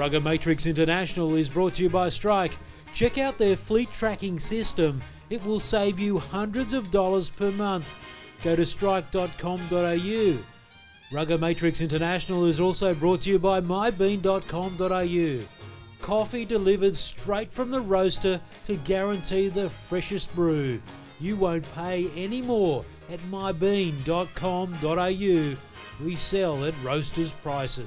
Rugger Matrix International is brought to you by Strike. Check out their fleet tracking system. It will save you hundreds of dollars per month. Go to strike.com.au. Rugger Matrix International is also brought to you by mybean.com.au. Coffee delivered straight from the roaster to guarantee the freshest brew. You won't pay any more at mybean.com.au. We sell at roasters' prices.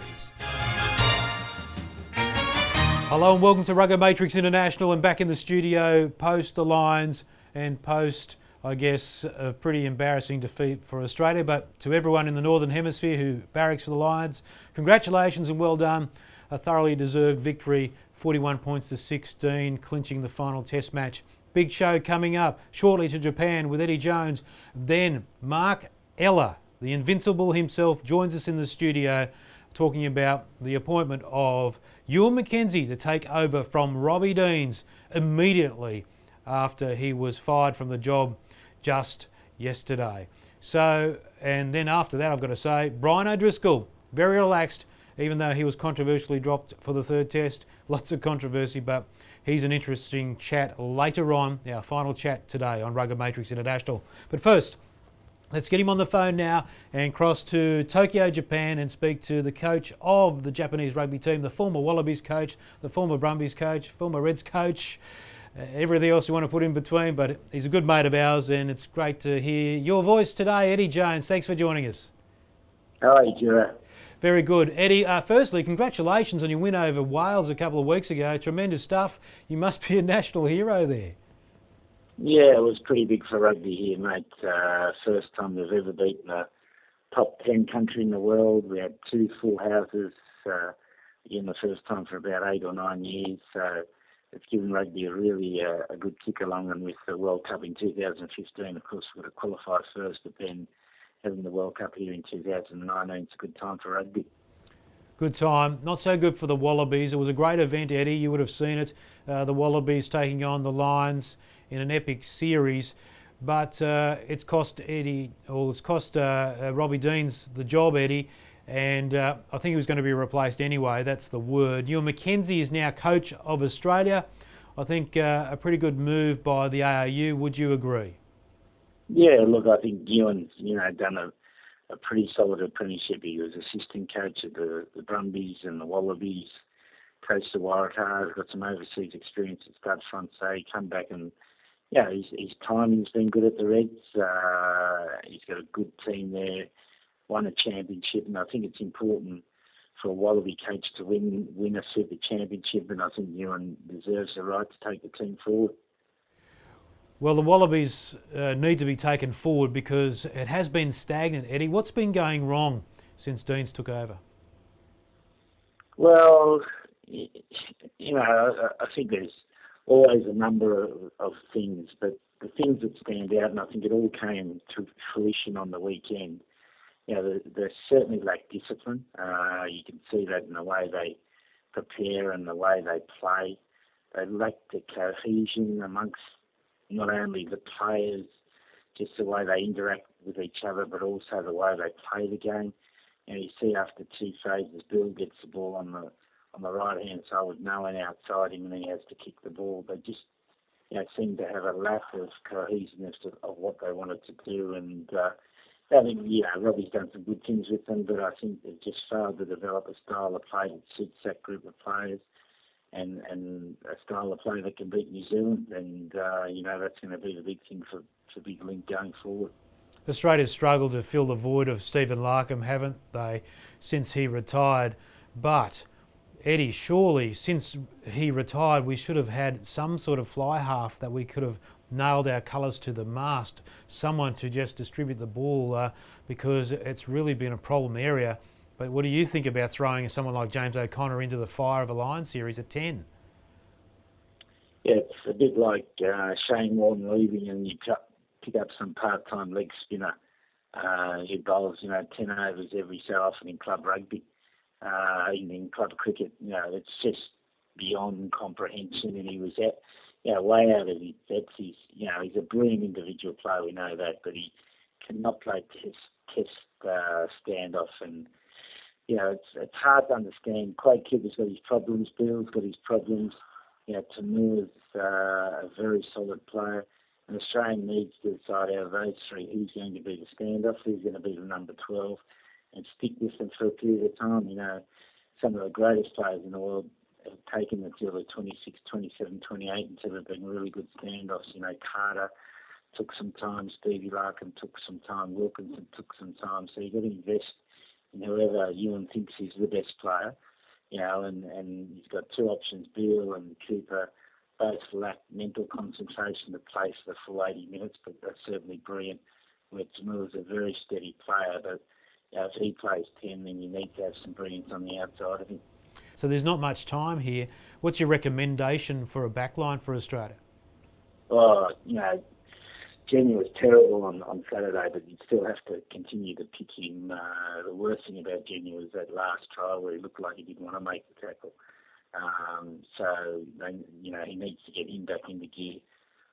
Hello and welcome to Rugger Matrix International and back in the studio post the Lions and post, I guess, a pretty embarrassing defeat for Australia. But to everyone in the Northern Hemisphere who barracks for the Lions, congratulations and well done. A thoroughly deserved victory, 41 points to 16, clinching the final Test match. Big show coming up shortly to Japan with Eddie Jones. Then Mark Ella, the invincible himself, joins us in the studio talking about the appointment of Ewen McKenzie to take over from Robbie Deans immediately after he was fired from the job just yesterday. So, and then after that, I've got to say, Brian O'Driscoll, very relaxed, even though he was controversially dropped for the third test. Lots of controversy, but he's an interesting chat later on, our final chat today on Rugger Matrix International. But first, Let's get him on the phone now and cross to Tokyo, Japan, and speak to the coach of the Japanese rugby team, the former Wallabies coach, the former Brumbies coach, former Reds coach, uh, everything else you want to put in between. But he's a good mate of ours, and it's great to hear your voice today, Eddie Jones. Thanks for joining us. Hi, Jura. Very good. Eddie, uh, firstly, congratulations on your win over Wales a couple of weeks ago. Tremendous stuff. You must be a national hero there. Yeah, it was pretty big for rugby here, mate. Uh, first time they've ever beaten a top 10 country in the world. We had two full houses, uh, again, the first time for about eight or nine years. So it's given rugby a really uh, a good kick along. And with the World Cup in 2015, of course, we've got to qualify first, but then having the World Cup here in 2019, it's a good time for rugby. Good time. Not so good for the Wallabies. It was a great event, Eddie. You would have seen it. Uh, the Wallabies taking on the Lions in an epic series. But uh, it's cost Eddie, or it's cost uh, uh Robbie Deans the job, Eddie. And uh, I think he was going to be replaced anyway. That's the word. Ewen McKenzie is now coach of Australia. I think uh, a pretty good move by the ARU. Would you agree? Yeah, look, I think Ewen's you know done a a pretty solid apprenticeship. He was assistant coach at the, the Brumbies and the Wallabies, coached the Waratahs, got some overseas experience at Stade Français, come back and, yeah, his, his timing's been good at the Reds. Uh, he's got a good team there, won a championship, and I think it's important for a Wallaby coach to win win a Super Championship, and I think Ewen deserves the right to take the team forward. Well, the Wallabies uh, need to be taken forward because it has been stagnant. Eddie, what's been going wrong since Deans took over? Well, you know, I, think there's always a number of, of, things, but the things that stand out, and I think it all came to fruition on the weekend. You know, they, certainly lack discipline. Uh, you can see that in the way they prepare and the way they play. They lack the cohesion amongst not only the players, just the way they interact with each other, but also the way they play the game. And you see after two phases, Beale gets the ball on the on the right hand side with no one outside him, and he has to kick the ball. They just you know seem to have a lack of cohesiveness of, of what they wanted to do, and uh, I think know Robbie's done some good things with them, but I think they've just failed to develop a style of play that suits that group of players and and a style of play that can beat New Zealand, and uh, you know that's going to be the big thing for for Big Link going forward. Australia's struggled to fill the void of Stephen Larkham, haven't they, since he retired? But Eddie, surely since he retired, we should have had some sort of fly half that we could have nailed our colours to the mast, someone to just distribute the ball, uh, because it's really been a problem area but what do you think about throwing someone like James O'Connor into the fire of a Lions series at 10? Yeah, it's a bit like uh, Shane Warne leaving and you pick up some part-time leg spinner uh, who bowls, you know, 10 overs every so often in club rugby, uh, in, in club cricket. You know, it's just beyond comprehension and he was at, you know, way out of his depth. He's, you know, he's a brilliant individual player, we know that, but he cannot play test, test uh, standoff and you know, it's it's hard to understand. Quade Cooper's got his problems. Beale's got his problems. You know, To'omua's uh, a very solid player. And Australia needs to decide out of those three who's going to be the standoff, who's going to be the number 12, and stick with them for a period of time. You know, some of the greatest players in the world have taken until they're 26, 27, 28 until they've been really good standoffs. You know, Carter took some time, Stevie Larkham took some time, Wilkinson took some time. So you've got to invest in whoever Ewen thinks is the best player. You know, and, and he's got two options, Beale and Cooper both lack mental concentration to play for the full 80 minutes, but they're certainly brilliant. Where To'omua's a very steady player, but you know, if he plays 10, then you need to have some brilliance on the outside of him. So there's not much time here. What's your recommendation for a backline for Australia? Oh, you know, Genia was terrible on, on Saturday, but you'd still have to continue to pick him. Uh, the worst thing about Genia was that last trial where he looked like he didn't want to make the tackle. Um, so, they, you know, he needs to get him back into gear.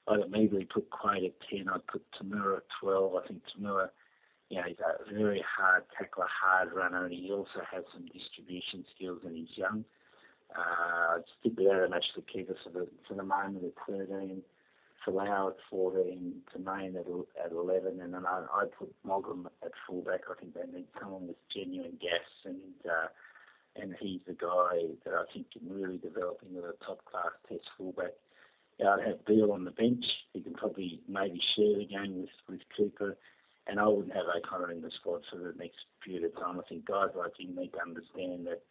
I'd immediately put Quade at 10. I'd put To'omua at 12. I think To'omua, you know, he's a very hard tackler, hard runner, and he also has some distribution skills and he's young. Uh, I'd stick with Adam Ashley-Cooper for the, for the moment at 13. Folau at 14, Main at, at 11, and then I, I put Mogram at fullback. I think they need someone with genuine gas and uh, and he's the guy that I think can really develop into a top class test fullback. Yeah, I'd have Beale on the bench. He can probably maybe share the game with, with Cooper. And I wouldn't have O'Connor in the squad for the next period of time. I think guys like him need to understand that,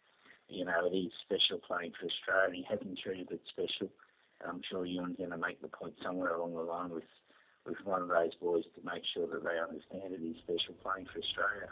you know, it is special playing for Australia. He hasn't treated it special. I'm sure Ewen's going to make the point somewhere along the line with, with one of those boys to make sure that they understand it is special playing for Australia.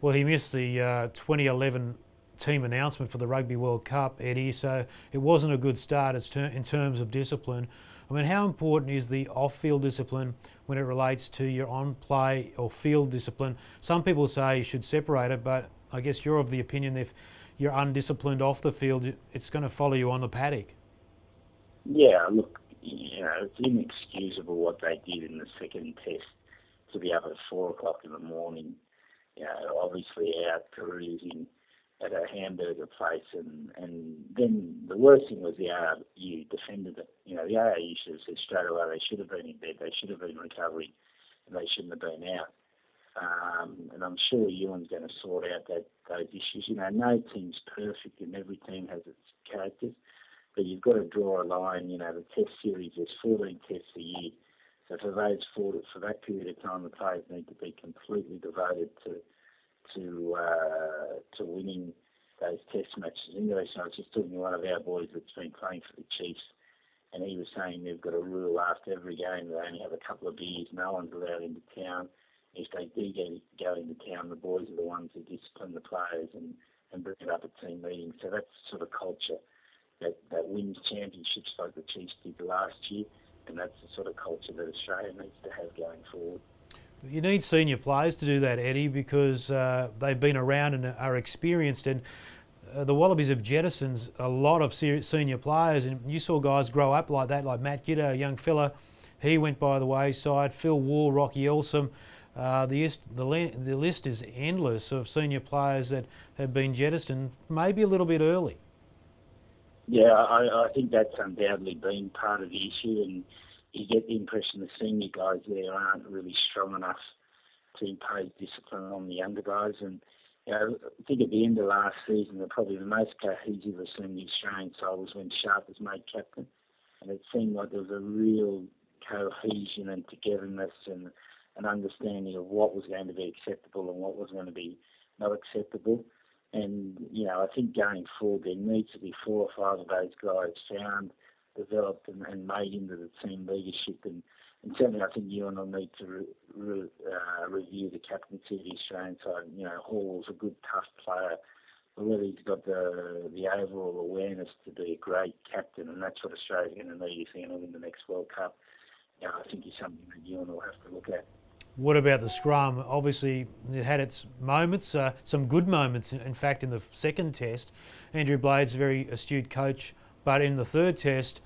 Well, he missed the uh, 2011 team announcement for the Rugby World Cup, Eddie. So it wasn't a good start in terms of discipline. I mean, how important is the off-field discipline when it relates to your on-play or field discipline? Some people say you should separate it, but I guess you're of the opinion if you're undisciplined off the field, it's going to follow you on the paddock. Yeah, look, you know, it's inexcusable what they did in the second test to be up at four o'clock in the morning. You know, obviously our careers in at a hamburger place, and and then the worst thing was the ARU defended it. You know, the ARU should have said straight away they should have been in bed, they should have been recovering, and they shouldn't have been out. Um, and I'm sure Ewen's going to sort out that those issues. You know, no team's perfect, and every team has its characters, but you've got to draw a line. You know, the Test series is 14 tests a year. So for those four, for that period of time, the players need to be completely devoted to to uh, to winning those test matches. Interesting, I was just talking to one of our boys that's been playing for the Chiefs, and he was saying they've got a rule after every game they only have a couple of beers, no one's allowed into town. If they do get, go into town, the boys are the ones who discipline the players and, and bring it up at team meetings. So that's sort of culture that, that wins championships like the Chiefs did last year, and that's the sort of culture that Australia needs to have going forward. You need senior players to do that, Eddie, because uh, they've been around and are experienced. And uh, the Wallabies have jettisoned a lot of senior players, and you saw guys grow up like that, like Matt Giteau, a young fella. He went by the wayside. Phil Waugh, Rocky Elsom. Uh, the, the, the list is endless of senior players that have been jettisoned, maybe a little bit early. Yeah, I, I think that's undoubtedly been part of the issue, and you get the impression the senior guys there aren't really strong enough to impose discipline on the younger guys. And you know, I think at the end of last season, the probably the most cohesive we've the Australian side was when Sharpe was made captain, and it seemed like there was a real cohesion and togetherness and an understanding of what was going to be acceptable and what was going to be not acceptable. And you know, I think going forward, there needs to be four or five of those guys found developed and, and made into the team leadership. And, and certainly, I think Ewen will need to re, re, uh, review the captaincy of the Australian side. You know, Hall's a good, tough player, but whether he's got the the overall awareness to be a great captain, and that's what Australia's going to need if they're going to win the next World Cup. You know, I think is something that Ewen will have to look at. What about the scrum? Obviously, it had its moments, uh, some good moments. In fact, in the second test, Andrew Blades a very astute coach but in the third test,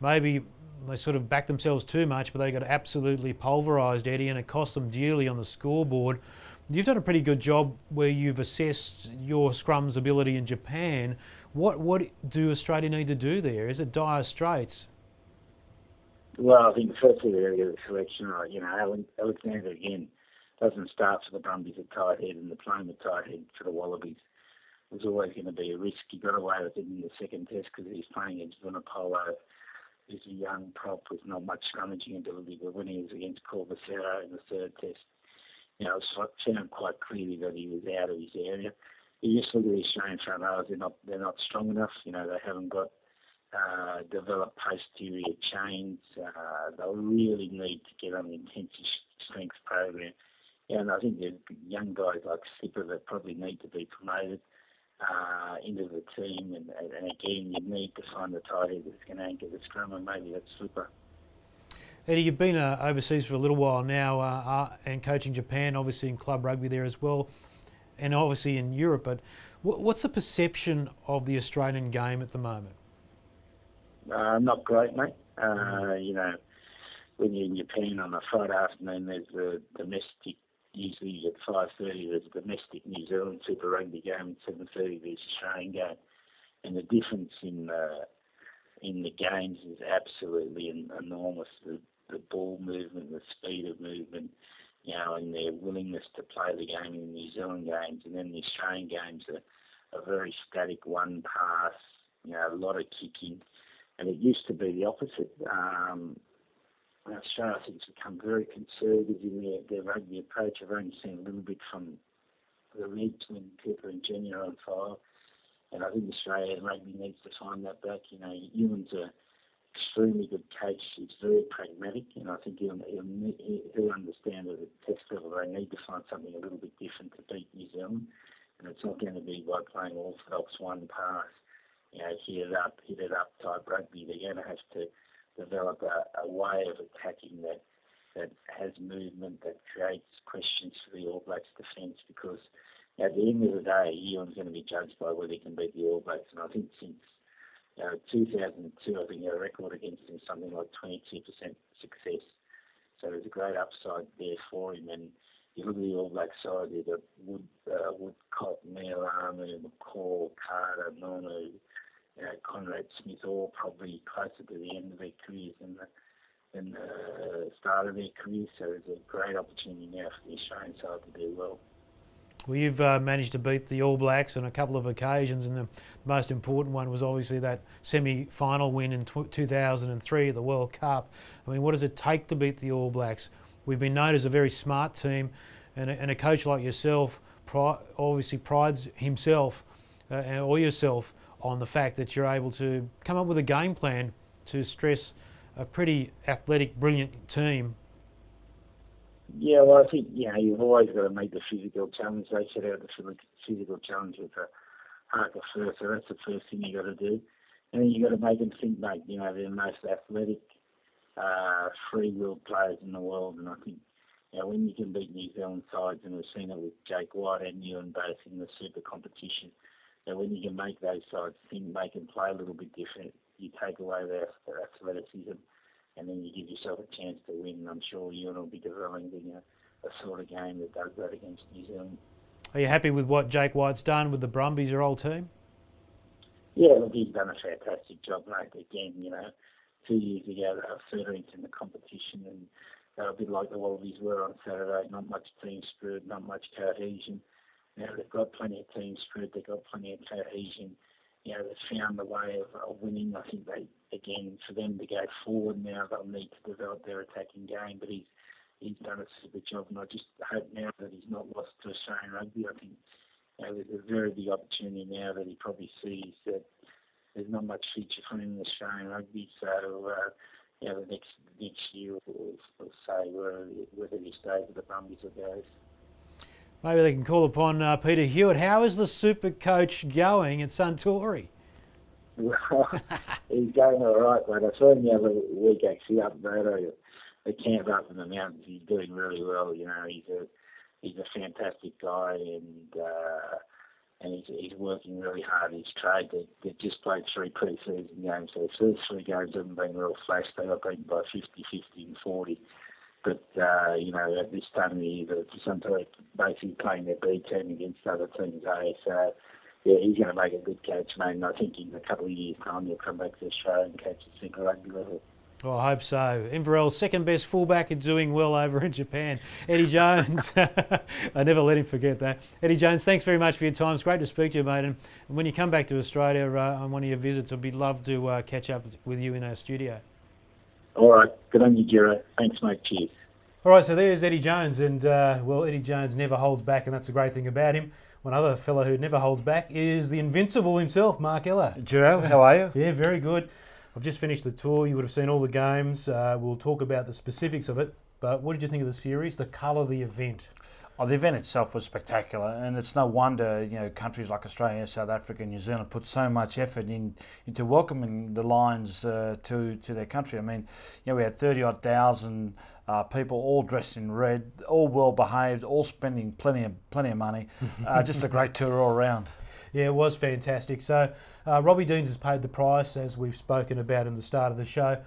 maybe they sort of backed themselves too much, but they got absolutely pulverised, Eddie, and it cost them dearly on the scoreboard. You've done a pretty good job where you've assessed your scrum's ability in Japan. What what do Australia need to do there? Is it dire straits? Well, I think firstly the selection right. You know, Alexander again doesn't start for the Brumbies at tight head and the playing with tight head for the Wallabies was always going to be a risk. He got away with it in the second test because he's playing against Vunipola, who's a young prop with not much scrummaging ability, but when he was against Corbisiero in the third test, you know, it found quite clearly that he was out of his area. You just look at the Australian front rows; they're not they're not strong enough. You know, they haven't got uh, developed posterior chains. Uh, they'll really need to get on the intensive strength program. And I think the young guys like Slipper that probably need to be promoted uh, into the team. And, and again, you need to find the tight head that's going to anchor the scrum, and maybe that's Slipper. Eddie, you've been uh, overseas for a little while now uh, uh, and coaching Japan, obviously in club rugby there as well, and obviously in Europe. But what's the perception of the Australian game at the moment? Uh, not great, mate. Uh, you know, when you're in Japan on a Friday afternoon, there's the domestic usually at 5.30 there's a domestic New Zealand Super Rugby game, 7.30 there's Australian game. And the difference in the, in the games is absolutely enormous. The, the ball movement, the speed of movement, you know, and their willingness to play the game in the New Zealand games. And then the Australian games are, are very static, one pass, you know, a lot of kicking. And it used to be the opposite. Um, Australia, I think, has become very conservative in their, their rugby approach. I've only seen a little bit from the league between Pepper and Junior on fire. And I think Australia rugby needs to find that back. You know, Ewen's a extremely good coach. He's very pragmatic, and I think he'll, he'll, he'll understand at the test level they need to find something a little bit different to beat New Zealand. And it's not going to be by playing all orthodox one pass, you know, it up, it up type rugby. They're going to have to develop a, a way of attacking that that has movement, that creates questions for the All Blacks defence because at the end of the day, Ewen's going to be judged by whether he can beat the All Blacks. And I think since uh, you know, 2002, I think a record against him something like 22% success. So there's a great upside there for him. And look at the Wood, uh, Woodcock, Mealamu, McCaw, Carter, you know, Conrad Smith all probably closer to the end of their careers than the, than the start of their careers. So it's a great opportunity now for the Australian side to do well. Well, you've uh, managed to beat the All Blacks on a couple of occasions, and the most important one was obviously that semi-final win in 2003 at the World Cup. I mean, what does it take to beat the All Blacks? We've been known as a very smart team, and a, and a coach like yourself pri- obviously prides himself uh, or yourself on the fact that you're able to come up with a game plan to stress a pretty athletic, brilliant team. Yeah, well, I think you know you've always got to meet the physical challenge. They set out the physical challenge with a haka first, so that's the first thing you got to do. And then you got to make them think, mate. You know, they're the most athletic, uh, free-will players in the world, and I think you know, when you can beat New Zealand sides, and we've seen it with Jake White and Ewen both in the Super competition, so when you can make those sides think, make them play a little bit different, you take away their, their athleticism, and then you give yourself a chance to win. I'm sure you will be developing a, a sort of game that does that against New Zealand. Are you happy with what Jake White's done with the Brumbies, your old team? Yeah, look, he's done a fantastic job, mate. Again, you know, two years ago they were 13th in the competition, and they were a bit like the Wallabies were on Saturday. Not much team spirit, not much cohesion. Now they've got plenty of team spirit, they've got plenty of cohesion. You know, they've found the way of, of winning. I think they, again, for them to go forward now, they'll need to develop their attacking game. But he's he's done a super job, and I just hope now that he's not lost to Australian rugby. I think you know, there's a very big opportunity now that he probably sees that there's not much future for him in Australian rugby. So, uh, you know, the next next year we'll, we'll say whether, whether he stays with the Brumbies or goes. Maybe they can call upon uh, Peter Hewat. How is the super coach going at Suntory? Well, he's going all right, but I saw him the other week actually up there, the camp up in the mountains. He's doing really well. You know, he's a he's a fantastic guy, and uh, and he's he's working really hard. He's trade. They, they've just played three pre-season games, so first three games haven't been real flash. They got beaten by 50, 50, and 40 but uh, you know at this time of the year, the Suntory basically playing their B team against other teams. Eh? So yeah, he's going to make a good coach, mate. And I think in a couple of years' time, he'll come back to show and catch the Super Rugby level. Well, I hope so. Inverell's second best fullback and doing well over in Japan. Eddie Jones. I never let him forget that. Eddie Jones, thanks very much for your time. It's great to speak to you, mate. And when you come back to Australia uh, on one of your visits, I'd be love to uh, catch up with you in our studio. All right. Good on you, Giro. Thanks, mate. Cheers. All right, so there's Eddie Jones. And, uh, well, Eddie Jones never holds back, and that's the great thing about him. One other fellow who never holds back is the invincible himself, Mark Ella. Giro, how are you? Yeah, very good. I've just finished the tour. You would have seen all the games. Uh, we'll talk about the specifics of it. But what did you think of the series, the colour of the event? Oh, the event itself was spectacular, and it's no wonder you know countries like Australia, South Africa, and New Zealand put so much effort in into welcoming the Lions uh, to to their country. I mean, you know, we had thirty odd thousand uh, people all dressed in red, all well behaved, all spending plenty of plenty of money. Uh, just a great tour all around. Yeah, it was fantastic. So, uh, Robbie Deans has paid the price, as we've spoken about in the start of the show.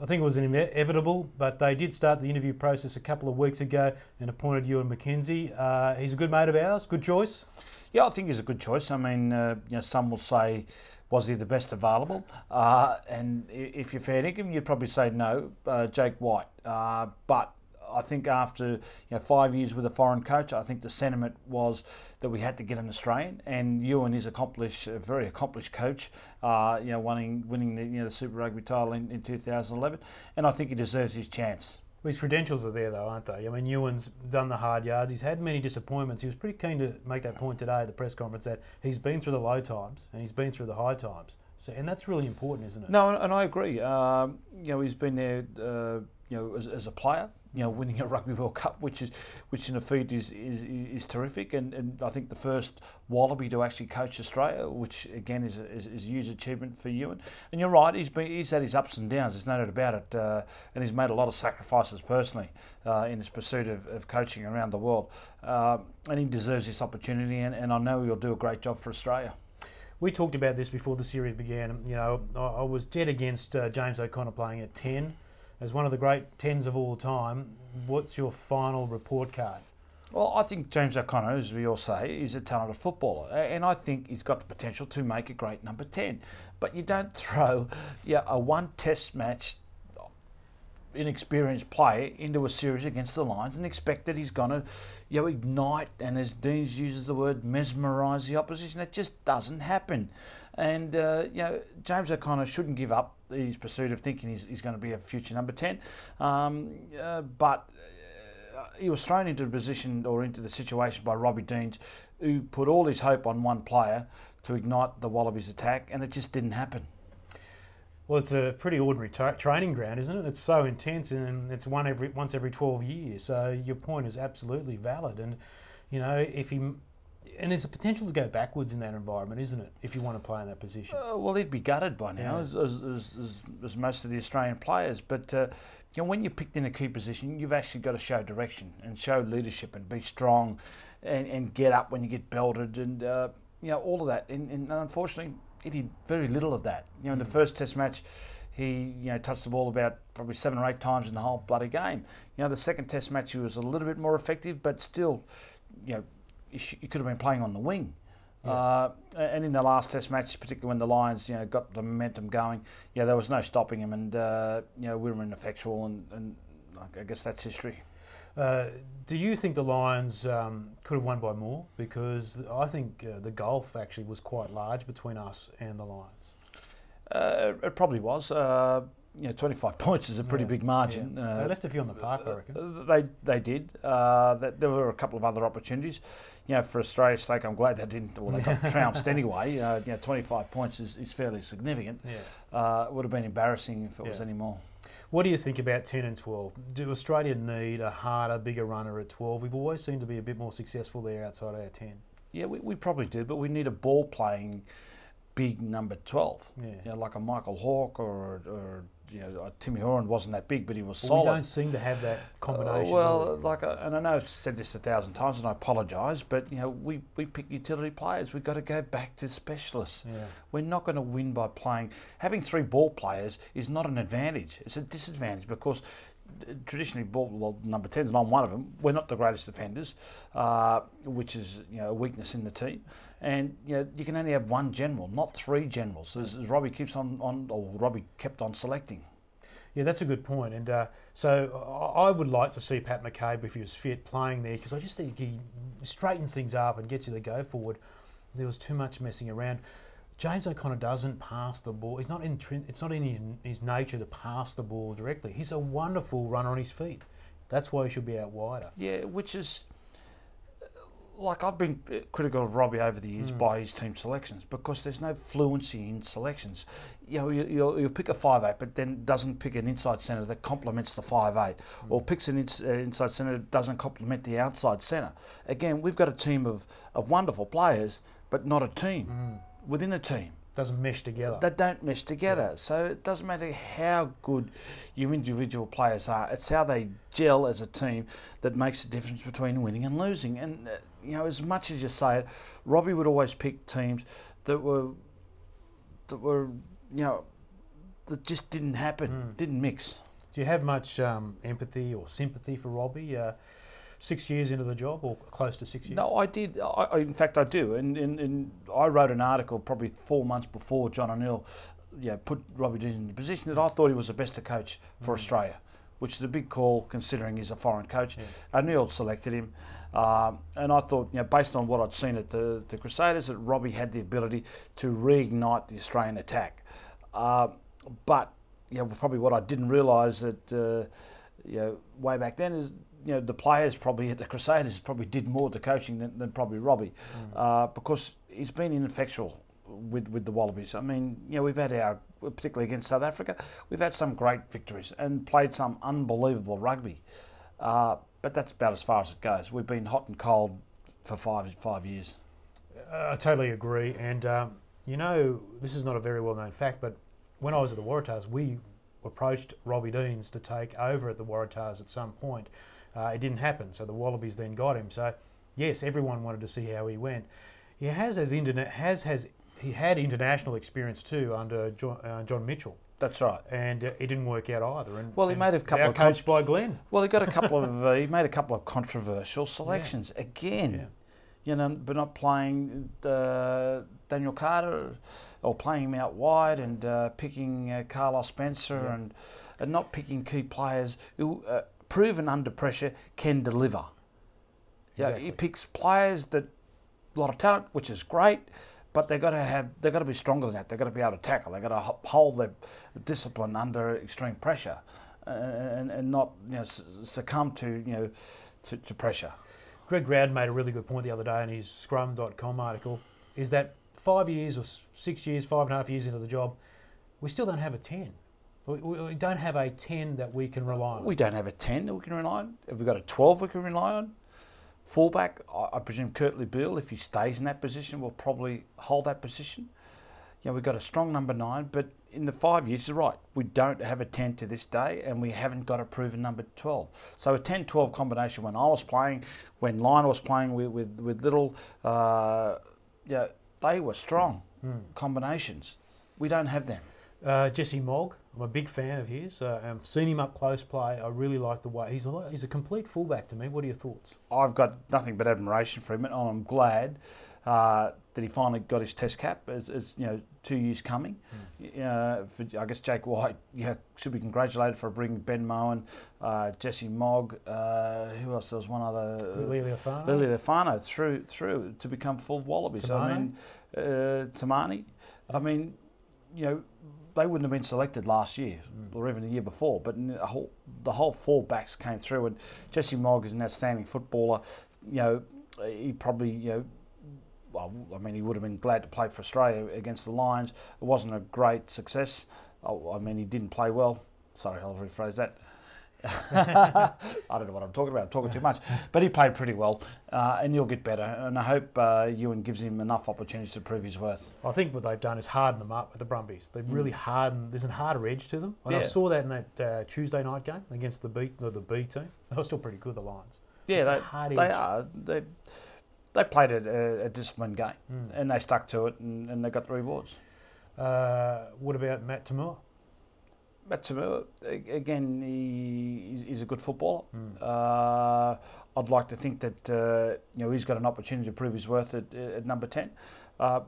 I think it was inevitable, but they did start the interview process a couple of weeks ago and appointed Ewen McKenzie. Uh, he's a good mate of ours, good choice. Yeah, I think he's a good choice. I mean, uh, you know, some will say, was he the best available? Uh, and if you're fair dinkum, you'd probably say no, uh, Jake White. Uh, but I think after you know, five years with a foreign coach, I think the sentiment was that we had to get an Australian, and Ewen is accomplished, a very accomplished coach. Uh, you know, winning winning the you know the Super Rugby title in, in 2011, and I think he deserves his chance. Well, his credentials are there, though, aren't they? I mean, Ewen's done the hard yards. He's had many disappointments. He was pretty keen to make that point today at the press conference that he's been through the low times and he's been through the high times. So, and that's really important, isn't it? No, and I agree. Um, you know, he's been there. Uh, you know, as, as a player, you know, winning a Rugby World Cup, which is which in a feat is, is, is terrific, and, and I think the first Wallaby to actually coach Australia, which again is, is, is a huge achievement for Ewen. And you're right, he's been he's had his ups and downs. There's no doubt about it, uh, and he's made a lot of sacrifices personally uh, in his pursuit of, of coaching around the world, uh, and he deserves this opportunity, and, and I know he'll do a great job for Australia. We talked about this before the series began. You know, I, was dead against uh, James O'Connor playing at ten as one of the great tens of all time, what's your final report card? Well, I think James O'Connor, as we all say, is a talented footballer, and I think he's got the potential to make a great number ten. But you don't throw yeah, a one-test match uh, inexperienced player into a series against the Lions and expect that he's going to you know, ignite and, as Deans uses the word, mesmerise the opposition. That just doesn't happen. And, uh, you know, James O'Connor shouldn't give up his pursuit of thinking he's, he's going to be a future number 10. Um, uh, but uh, he was thrown into the position or into the situation by Robbie Deans, who put all his hope on one player to ignite the Wallabies attack, and it just didn't happen. Well, it's a pretty ordinary tra- training ground, isn't it? It's so intense, and it's one every once every twelve years. So your point is absolutely valid, and you know if he and there's a potential to go backwards in that environment, isn't it? If you want to play in that position. Uh, well, he'd be gutted by now, yeah. as, as, as, as, most of the Australian players. But uh, you know, when you're picked in a key position, you've actually got to show direction and show leadership and be strong, and, and get up when you get belted, and uh, you know all of that. And, and unfortunately, he did very little of that. You know, in the mm. first Test match, he you know touched the ball about probably seven or eight times in the whole bloody game. You know, the second Test match he was a little bit more effective, but still, you know, sh- he could have been playing on the wing. Yeah. Uh, and in the last Test match, particularly when the Lions, you know, got the momentum going, yeah, there was no stopping him, and uh, you know we were ineffectual, and, and I guess that's history. Uh, do you think the Lions um, could have won by more? Because I think uh, the gulf actually was quite large between us and the Lions. Uh, it probably was. Uh, you know, 25 points is a pretty yeah, big margin. Yeah. they left a few on the park, I reckon. Uh, they they did. Uh, there were a couple of other opportunities. You know, for Australia's sake, I'm glad they didn't. Well, they got trounced anyway. Uh, you know, 25 points is, is fairly significant. Yeah. it would have been embarrassing if it was any more. What do you think about 10 and 12? Do Australia need a harder, bigger runner at 12? We've always seemed to be a bit more successful there outside our 10. Yeah, we, we probably do, but we need a ball playing big number 12. Yeah. You know, like a Michael Hawker or, or you know, uh, Timmy Horan wasn't that big, but he was well, solid. We don't seem to have that combination. Uh, well, like, a, and I know I've said this a thousand times, and I apologise, but you know, we, we pick utility players. We've got to go back to specialists. Yeah. We're not going to win by playing. Having three ball players is not an advantage; it's a disadvantage because traditionally ball well number 10's not one of them we're not the greatest defenders uh, which is you know a weakness in the team and you know you can only have one general not three generals as, as Robbie keeps on, on or Robbie kept on selecting yeah, that's a good point. And uh, so I would like to see Pat McCabe, if he was fit, playing there because I just think he straightens things up and gets you the go forward. There was too much messing around. James O'Connor doesn't pass the ball. He's not in. It's not in his his nature to pass the ball directly. He's a wonderful runner on his feet. That's why he should be out wider. Yeah, which is like I've been critical of Robbie over the years mm. by his team selections because there's no fluency in selections. You know, you, will you'll pick a five eight, but then doesn't pick an inside centre that complements the five eight, mm. or picks an ins, uh, inside centre that doesn't complement the outside centre. Again, we've got a team of, of wonderful players, but not a team mm. within a team doesn't mesh together. They don't mesh together. Yeah. So it doesn't matter how good your individual players are. It's how they gel as a team that makes the difference between winning and losing. And uh, you know, as much as you say it, Robbie would always pick teams that were that were you know that just didn't happen, mm. didn't mix. Do you have much um, empathy or sympathy for Robbie? Uh, six years into the job, or close to six years? No, I did. I, in fact, I do. And, and, and I wrote an article probably four months before John O'Neill you know, put Robbie Deans in the position that I thought he was the best coach for mm. Australia, which is a big call considering he's a foreign coach. Yeah. O'Neill selected him. Um, and I thought, you know, based on what I'd seen at the, the Crusaders, that Robbie had the ability to reignite the Australian attack. Uh, but, you know, probably what I didn't realise that, uh, you know, way back then is you know the players probably at the Crusaders probably did more to coaching than, than probably Robbie, mm. uh, because he's been ineffectual with with the Wallabies. I mean, you know, we've had our particularly against South Africa, we've had some great victories and played some unbelievable rugby, uh, but that's about as far as it goes. We've been hot and cold for five five years. Uh, I totally agree, and um, you know, this is not a very well known fact, but when I was at the Waratahs, we approached Robbie Deans to take over at the Waratahs at some point. Uh, it didn't happen, so the Wallabies then got him. So, yes, everyone wanted to see how he went. He has as internet has has he had international experience too under uh, John Mitchell. That's right, and uh, it didn't work out either. And, well, he made a couple of coached by Glenn. Well, he got a couple of uh, he made a couple of controversial selections yeah. again. Yeah. You know, but not playing uh, Daniel Carter or playing him out wide and uh, picking uh, Carlos Spencer yeah. and and not picking key players who proven under pressure can deliver. Exactly. Yeah, he picks players that a lot of talent, which is great, but they've got to have they've got to be stronger than that. They've got to be able to tackle. They've got to hold their discipline under extreme pressure, uh, and, and not you know, succumb to you know to, to pressure. Greg Growden made a really good point the other day in his Scrum.com article. Is that five years or six years, five and a half years into the job, we still don't have a ten. We, we don't have a 10 that we can rely on. We don't have a 10 that we can rely on. Have we got a 12 we can rely on? Fullback, I, I presume Kurtley Beale, if he stays in that position, will probably hold that position. You know, we've got a strong number nine, but in the five years, you're right, we don't have a 10 to this day, and we haven't got a proven number 12. So a 10 12 combination, when I was playing, when Lionel was playing with, with, with Little, uh, yeah, they were strong mm. combinations. We don't have them. Uh, Jesse Mogg, I'm a big fan of his. Uh, I've seen him up close play. I really like the way he's a, he's a complete fullback to me. What are your thoughts? I've got nothing but admiration for him, and I'm glad uh, that he finally got his test cap. It's, it's you know two years coming. Mm. Uh, for, I guess Jake White yeah, should be congratulated for bringing Ben Mowen, uh, Jesse Mogg. Uh, who else? There was one other. Lily Lealiifano. Lily through through to become full Wallabies. So, I mean, uh, Tamani. I mean, you know they wouldn't have been selected last year mm. or even the year before. But the whole, the whole four backs came through, and Jesse Mogg is an outstanding footballer. You know, he probably you know. Well, I mean, he would have been glad to play for Australia against the Lions. It wasn't a great success. I mean, he didn't play well. Sorry, I'll rephrase that. I don't know what I'm talking about. I'm talking too much. But he played pretty well, uh, and he'll get better. And I hope uh, Ewen gives him enough opportunities to prove his worth. I think what they've done is harden them up with the Brumbies. They've really mm. hardened. There's a harder edge to them. And yeah. I saw that in that uh, Tuesday night game against the B, the, the B team. They were still pretty good, the Lions. Yeah, they, they are. They, they played a, a disciplined game, mm. and they stuck to it, and, and they got the rewards. Uh, what about Matt Matt To'omua, again, he, he's a good footballer. Mm. Uh, I'd like to think that uh, you know he's got an opportunity to prove his worth at, at number ten. Uh,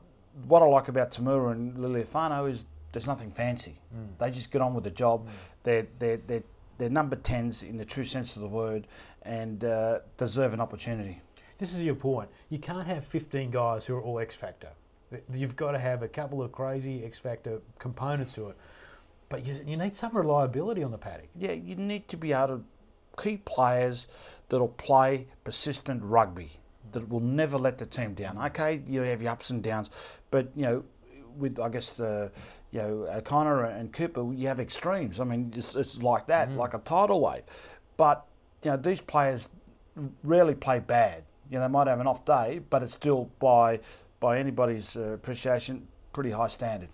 what I like about To'omua and Lealiifano is there's nothing fancy. Mm. They just get on with the job. Mm. They're, they're, they're, they're number 10s in the true sense of the word and uh, deserve an opportunity. This is your point. You can't have 15 guys who are all X Factor. You've got to have a couple of crazy X Factor components to it. But you, you need some reliability on the paddock. Yeah, you need to be able to keep players that'll play persistent rugby that will never let the team down. Okay, you have your ups and downs, but you know, with I guess uh, you know O'Connor and Cooper, you have extremes. I mean, it's, it's like that, mm. like a tidal wave. But you know, these players rarely play bad. You know, they might have an off day, but it's still by by anybody's uh, appreciation pretty high standard.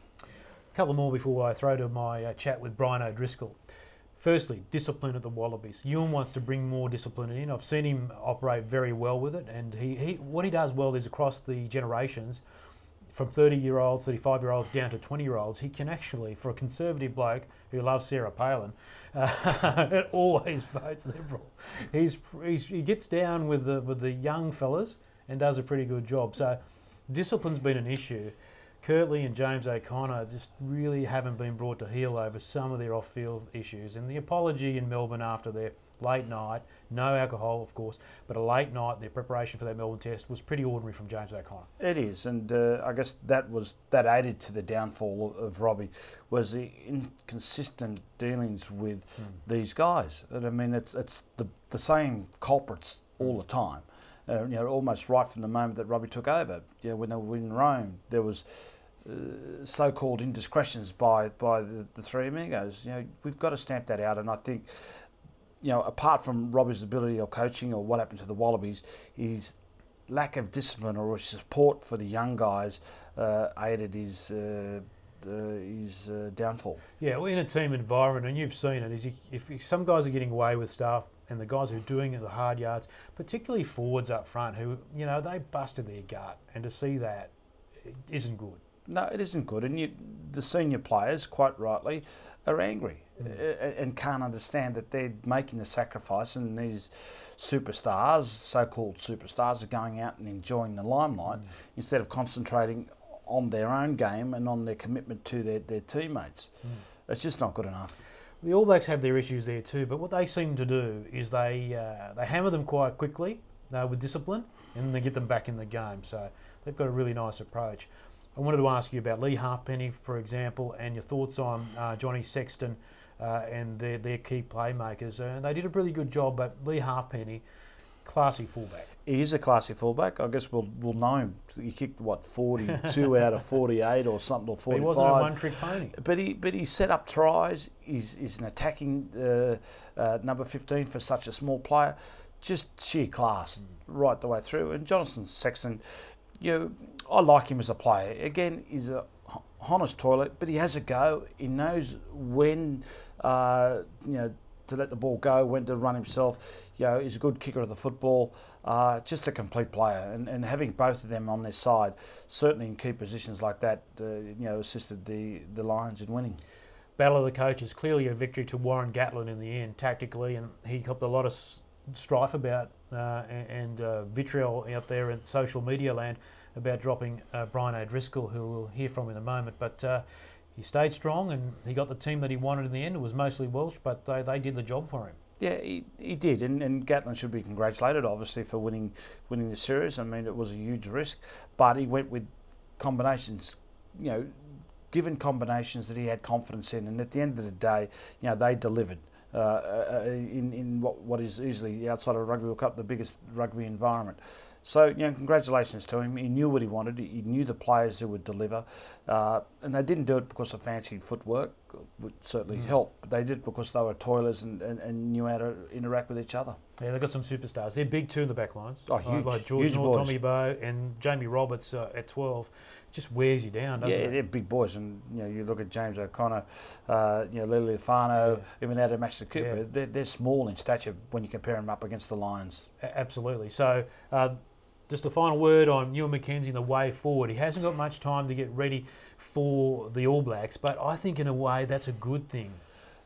Couple more before I throw to my uh, chat with Brian O'Driscoll. Firstly, discipline at the Wallabies. Ewen wants to bring more discipline in. I've seen him operate very well with it, and he, he what he does well is across the generations, from 30 year olds, 35 year olds down to 20 year olds, he can actually, for a conservative bloke who loves Sarah Palin, uh, always votes Liberal. He's, he's, he gets down with the, with the young fellas and does a pretty good job. So discipline's been an issue. Kurtley and James O'Connor just really haven't been brought to heel over some of their off field issues. And the apology in Melbourne after their late night, no alcohol, of course, but a late night, their preparation for that Melbourne test was pretty ordinary from James O'Connor. It is, and uh, I guess that was that added to the downfall of, of Robbie was the inconsistent dealings with mm. these guys. And I mean, it's it's the the same culprits all the time. Uh, you know, almost right from the moment that Robbie took over. You know, when they were in Rome, there was uh, so-called indiscretions by by the, the, three amigos. You know, we've got to stamp that out, and I think, you know, apart from Robbie's ability or coaching or what happened to the Wallabies, his lack of discipline or support for the young guys uh, aided his. Uh, his uh, downfall. Yeah, well, in a team environment, and you've seen it, is you, if, if some guys are getting away with stuff, and the guys who are doing the hard yards, particularly forwards up front, who you know they busted their gut, and to see that isn't good no, it isn't good. And you, the senior players, quite rightly, are angry mm. and can't understand that they're making the sacrifice and these superstars, so-called superstars, are going out and enjoying the limelight mm. instead of concentrating on their own game and on their commitment to their, their teammates. Mm. It's just not good enough. The All Blacks have their issues there too, but what they seem to do is they uh, they hammer them quite quickly uh, with discipline, and then they get them back in the game. So they've got a really nice approach. I wanted to ask you about Leigh Halfpenny, for example, and your thoughts on uh, Johnny Sexton uh, and their, their key playmakers. Uh, they did a really good job, but Leigh Halfpenny, classy fullback. He is a classy fullback. I guess we'll, we'll know him. He kicked, what, 42 out of 48 or something, or 45. But he wasn't a one trick pony. But he, but he set up tries. He's, he's an attacking uh, uh, number 15 for such a small player. Just sheer class mm. right the way through. And Jonathan Sexton you know, I like him as a player. Again, he's a honest toilet, but he has a go. He knows when, uh, you know, to let the ball go, when to run himself. You know, he's a good kicker of the football. Uh, just a complete player, and, and having both of them on their side, certainly in key positions like that, uh, you know, assisted the the Lions in winning. Battle of the coaches, clearly a victory to Warren Gatland in the end, tactically, and he helped a lot of strife about uh, and uh, vitriol out there in social media land about dropping uh, Brian O'Driscoll, who we'll hear from in a moment. But uh, he stayed strong and he got the team that he wanted in the end. It was mostly Welsh, but they, they did the job for him. Yeah, he, he did, and, and Gatland should be congratulated, obviously, for winning winning the series. I mean, it was a huge risk, but he went with combinations, you know, given combinations that he had confidence in, and at the end of the day, you know, they delivered. Uh, uh, in, in what, what is easily outside of Rugby World Cup, the biggest rugby environment. So, you know, congratulations to him. He knew what he wanted. He knew the players who would deliver, uh, and they didn't do it because of fancy footwork, would certainly mm. help. But they did it because they were toilers and, and, and, knew how to interact with each other. Yeah, they've got some superstars. They're big too in the back lines. Oh, huge, like George huge North, Tommy Bowe, and Jamie Roberts uh, at 12. Just wears you down, doesn't yeah, it? they're big boys. And, you know, you look at James O'Connor, uh, you know, Lealiifano, yeah. even out of Master Cooper, yeah. they're, they're small in stature when you compare them up against the Lions. A- absolutely. So, uh, just a final word on Ewen McKenzie and the way forward. He hasn't got much time to get ready for the All Blacks, but I think in a way that's a good thing.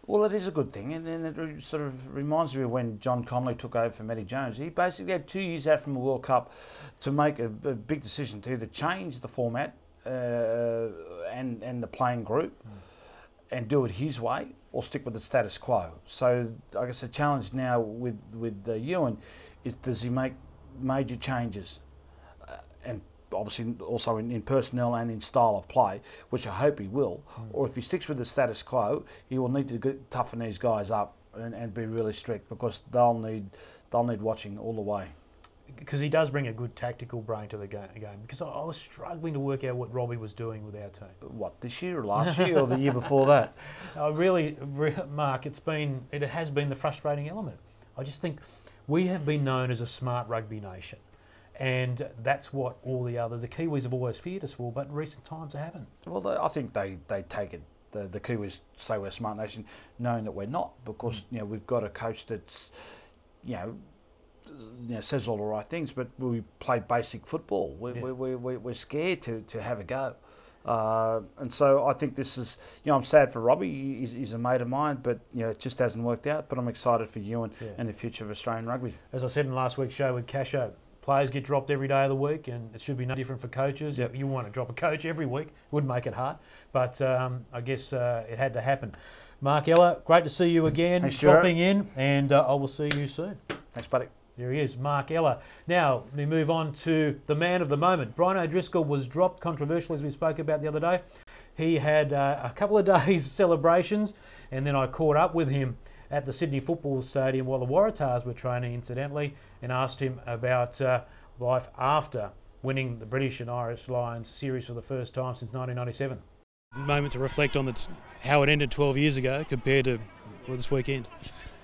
Well, it is a good thing, and, and it sort of reminds me of when John Connolly took over for Matty Jones. He basically had two years out from the World Cup to make a, a big decision to either change the format uh, and and the playing group mm. and do it his way, or stick with the status quo. So, I guess the challenge now with with uh, Ewen is does he make major changes, obviously also in, in, personnel and in style of play, which I hope he will. Mm. Or if he sticks with the status quo, he will need to get, toughen these guys up and, and be really strict because they'll need they'll need watching all the way. Because he does bring a good tactical brain to the game. Because I was struggling to work out what Robbie was doing with our team. What this year, or last year, or the year before that? I really, Mark, it's been it has been the frustrating element. I just think we have been known as a smart rugby nation and that's what all the others, the Kiwis have always feared us for, but in recent times they haven't. Well, they, I think they, they take it. The, the Kiwis say we're a smart nation, knowing that we're not, because mm. you know we've got a coach that's, you know, you know, says all the right things, but we play basic football. We, yeah. we, we, we're scared to, to have a go. Uh, and so I think this is, you know, I'm sad for Robbie. He's, he's, a mate of mine, but you know, it just hasn't worked out. But I'm excited for you and, yeah. and the future of Australian rugby. As I said in last week's show with Casho, players get dropped every day of the week, and it should be no different for coaches. Yep. You want to drop a coach every week, It would make it hard, but um, I guess uh, it had to happen. Mark Ella, great to see you again, Thanks, dropping in, and uh, I will see you soon. Thanks, buddy. There he is, Mark Ella. Now, we move on to the man of the moment. Brian O'Driscoll was dropped controversially, as we spoke about the other day. He had uh, a couple of days celebrations, and then I caught up with him at the Sydney Football Stadium while the Waratahs were training, incidentally, and asked him about uh, life after winning the British and Irish Lions series for the first time since 1997. Moment to reflect on the, how it ended 12 years ago compared to well, this weekend.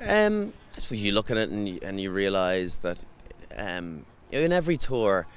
Um, I suppose you look at it and you, and you realise that um, in every tour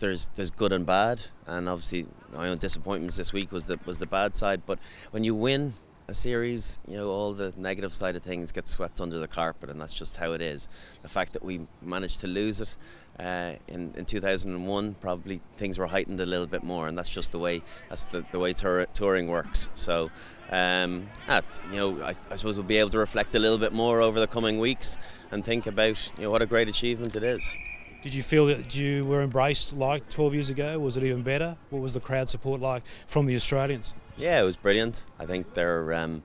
there's there's good and bad, and obviously my own disappointments this week was the was the bad side. But when you win a series, you know, all the negative side of things get swept under the carpet, and that's just how it is. The fact that we managed to lose it uh, in, in 2001, probably things were heightened a little bit more, and that's just the way that's the, the way tour, touring works. So, um, at, you know, I, I, suppose we'll be able to reflect a little bit more over the coming weeks and think about you know what a great achievement it is. Did you feel that you were embraced like 12 years ago? Was it even better? What was the crowd support like from the Australians? Yeah, it was brilliant. I think they're um,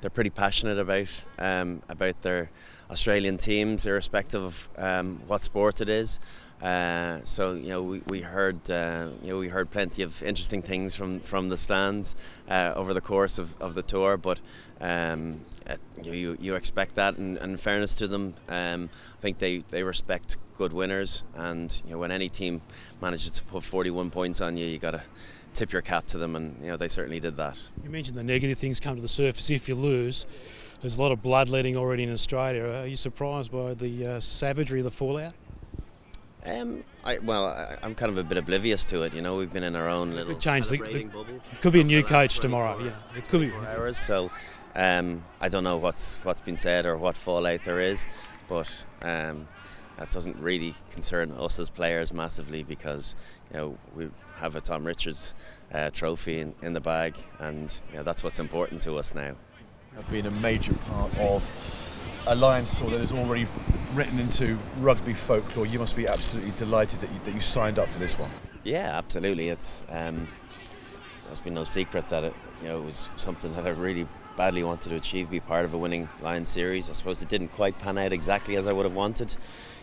they're pretty passionate about um, about their Australian teams, irrespective of um, what sport it is. Uh, so you know we, we heard uh, you know we heard plenty of interesting things from, from the stands uh, over the course of, of the tour, but um, uh, you, you, expect that, and, and in fairness to them, um, I think they, they respect good winners, and you know when any team manages to put 41 points on you, you got to tip your cap to them, and you know they certainly did that. You mentioned the negative things come to the surface if you lose. There's a lot of bloodletting already in Australia. Are you surprised by the uh, savagery of the fallout? Um, I, well, I, am kind of a bit oblivious to it. You know, we've been in our own little change. The, the, bubble. Could be a new coach tomorrow. Yeah, it could be. Hours, so um, I don't know what's what's been said or what fallout there is, but um, that doesn't really concern us as players massively because you know we have a Tom Richards uh, trophy in, in the bag, and you know, that's what's important to us now. Have been a major part of a Lions tour that is already written into rugby folklore. You must be absolutely delighted that you, that you signed up for this one. Yeah, absolutely. It's um, it's been no secret that it, you know, it was something that I really badly wanted to achieve, be part of a winning Lions series. I suppose it didn't quite pan out exactly as I would have wanted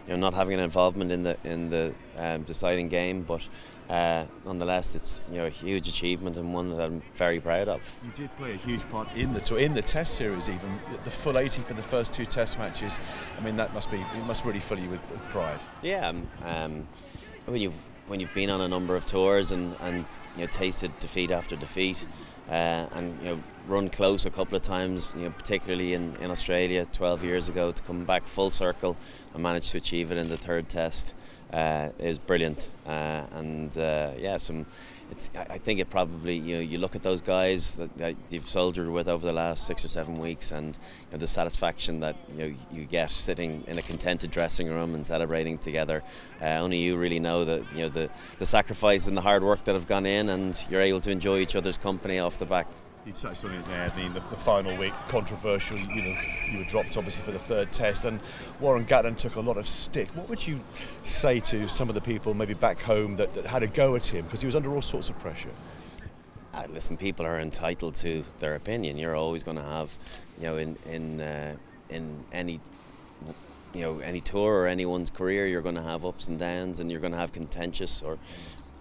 you know, not having an involvement in the in the um, deciding game, but uh, nonetheless, it's you know a huge achievement and one that I'm very proud of. You did play a huge part in the in the Test series, even the full 80 for the first two Test matches. I mean, that must be it must really fill you with, with pride. Yeah, um, um, when you've when you've been on a number of tours and and you know tasted defeat after defeat uh, and you know run close a couple of times, you know, particularly in, in Australia 12 years ago, to come back full circle and manage to achieve it in the third test uh, is brilliant. Uh, and uh, yeah, some I think it probably you know you look at those guys that, that, you've soldiered with over the last six or seven weeks, and you know, the satisfaction that you know you get sitting in a contented dressing room and celebrating together. Uh, only you really know that you know the the sacrifice and the hard work that have gone in, and you're able to enjoy each other's company off the back. You touched on it there, the, the, the final week, controversial. You know, you were dropped obviously for the third test, and Warren Gatland took a lot of stick. What would you say to some of the people maybe back home that, that had a go at him because he was under all sorts of pressure? Uh, listen, people are entitled to their opinion. You're always going to have, you know, in in uh, in any you know any tour or anyone's career, you're going to have ups and downs, and you're going to have contentious or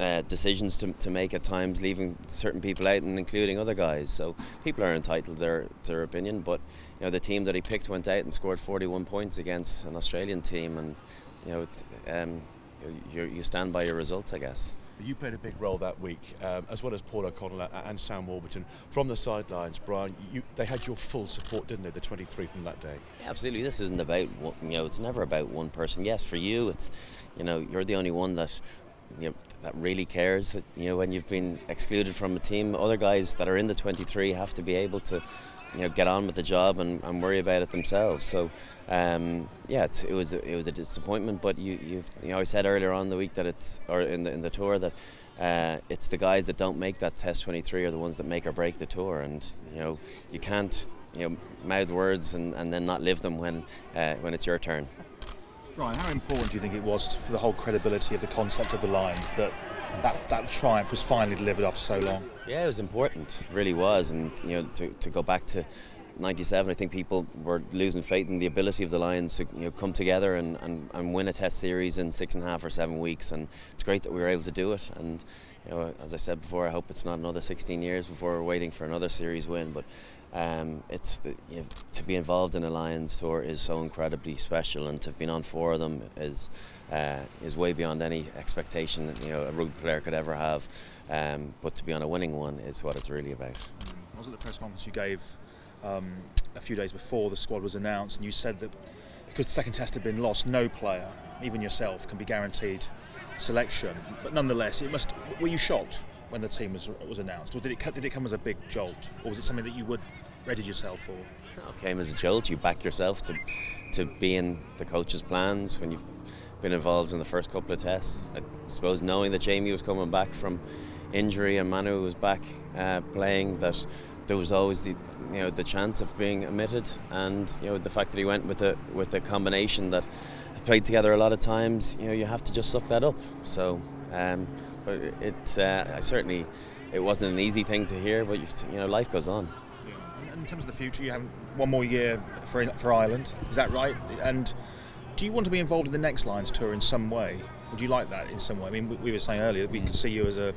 uh, decisions to, to make at times, leaving certain people out and including other guys. So people are entitled to their their opinion. But you know the team that he picked went out and scored 41 points against an Australian team, and you know um, you, you stand by your results, I guess. You played a big role that week, um, as well as Paul O'Connell and Sam Warburton. From the sidelines, Brian, you, they had your full support, didn't they? The 23 from that day. Yeah, absolutely. This isn't about you know. It's never about one person. Yes, for you, it's you know you're the only one that you know, that really cares. That you know when you've been excluded from a team, other guys that are in the 23 have to be able to you know get on with the job and, and worry about it themselves. So um, yeah, it was a, it was a disappointment. But you you've, you know I said earlier on the week that it's or in the in the tour that. Uh, it's the guys that don't make that test 23 are the ones that make or break the tour and you know you can't you know mouth words and, and then not live them when uh, when it's your turn Ryan, how important do you think it was for the whole credibility of the concept of the Lions that that, that triumph was finally delivered after so long? Yeah, it was important, it really was, and you know to, to go back to 97, I think people were losing faith in the ability of the Lions to you know, come together and, and, and win a test series in six and a half or seven weeks. And it's great that we were able to do it. And you know, as I said before, I hope it's not another 16 years before we're waiting for another series win. But um, it's the, you know, to be involved in a Lions tour is so incredibly special, and to have been on four of them is uh, is way beyond any expectation that you know a rugby player could ever have. Um, but to be on a winning one is what it's really about. I was at the press conference you gave um, a few days before the squad was announced, and you said that because the second test had been lost, no player, even yourself, can be guaranteed selection. But nonetheless, it must. Were you shocked when the team was was announced, or did it did it come as a big jolt, or was it something that you would readied yourself for? came as a jolt. You back yourself to to be in the coach's plans when you've been involved in the first couple of tests. I suppose knowing that Jamie was coming back from injury and Manu was back uh, playing, that there was always the you know the chance of being omitted, and you know the fact that he went with the with the combination that played together a lot of times. You know you have to just suck that up. So, um, but it uh, certainly it wasn't an easy thing to hear, but you know life goes on. In terms of the future, you have one more year for for Ireland. Is that right? And do you want to be involved in the next Lions tour in some way? Would you like that in some way? I mean, we were saying earlier that we could see you as a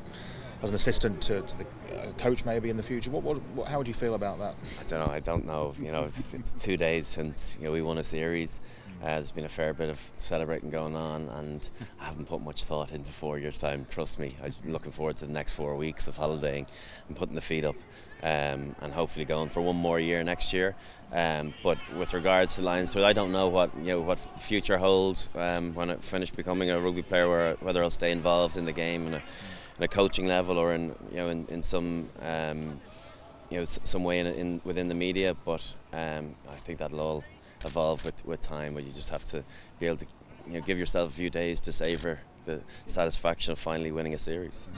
as an assistant to, to the uh, coach maybe in the future. What, what, what, how would you feel about that? I don't know. I don't know. You know, it's, it's two days since you know we won a series. Uh, there's been a fair bit of celebrating going on, and I haven't put much thought into four years' time. Trust me, I'm looking forward to the next four weeks of holidaying and putting the feet up, um, and hopefully going for one more year next year. Um, but with regards to Lions I don't know what you know what the future holds um, when I finish becoming a rugby player, whether I'll stay involved in the game and in a coaching level or in you know in, in some um, you know some way in, in within the media. But um, I think that'll all evolve with, with time. But you just have to be able to you know give yourself a few days to savor the satisfaction of finally winning a series.